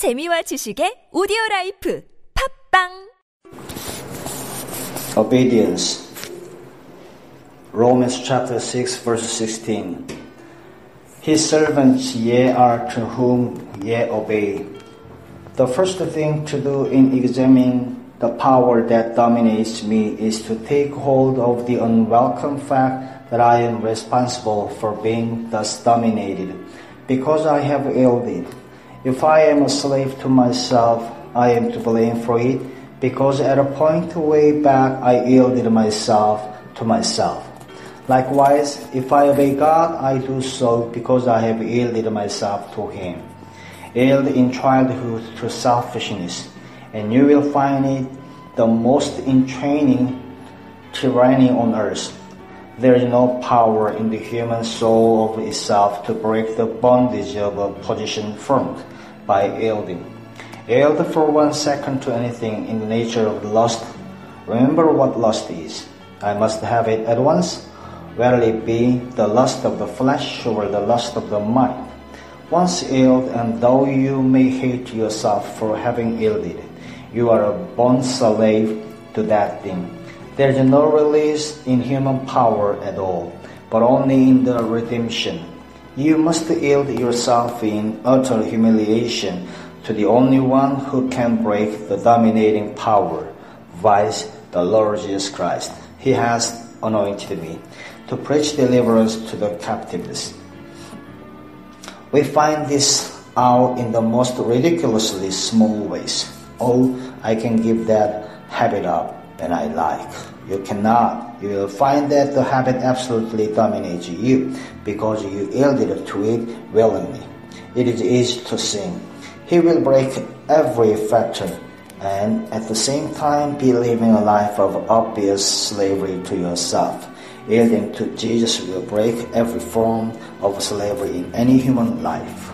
재미와 지식의 오디오 라이프 팝빵 Obedience. Romans chapter 6 verse 16. His servants ye are to whom ye obey. The first thing to do in examining the power that dominates me is to take hold of the unwelcome fact that I am responsible for being thus dominated, because I have yielded. If I am a slave to myself, I am to blame for it, because at a point way back I yielded myself to myself. Likewise, if I obey God, I do so because I have yielded myself to Him. Yield in childhood to selfishness, and you will find it the most entraining tyranny on earth. There is no power in the human soul of itself to break the bondage of a position formed by yielding. Yield for one second to anything in the nature of lust. Remember what lust is. I must have it at once whether it be the lust of the flesh or the lust of the mind. Once yield, and though you may hate yourself for having yielded, you are a bond slave to that thing. There is no release in human power at all, but only in the redemption. You must yield yourself in utter humiliation to the only one who can break the dominating power, vice the Lord Jesus Christ. He has anointed me to preach deliverance to the captives. We find this out in the most ridiculously small ways. Oh, I can give that habit up when I like. You cannot. You will find that the habit absolutely dominates you because you yielded to it willingly. It is easy to sin. He will break every factor and at the same time be living a life of obvious slavery to yourself. Yielding to Jesus will break every form of slavery in any human life.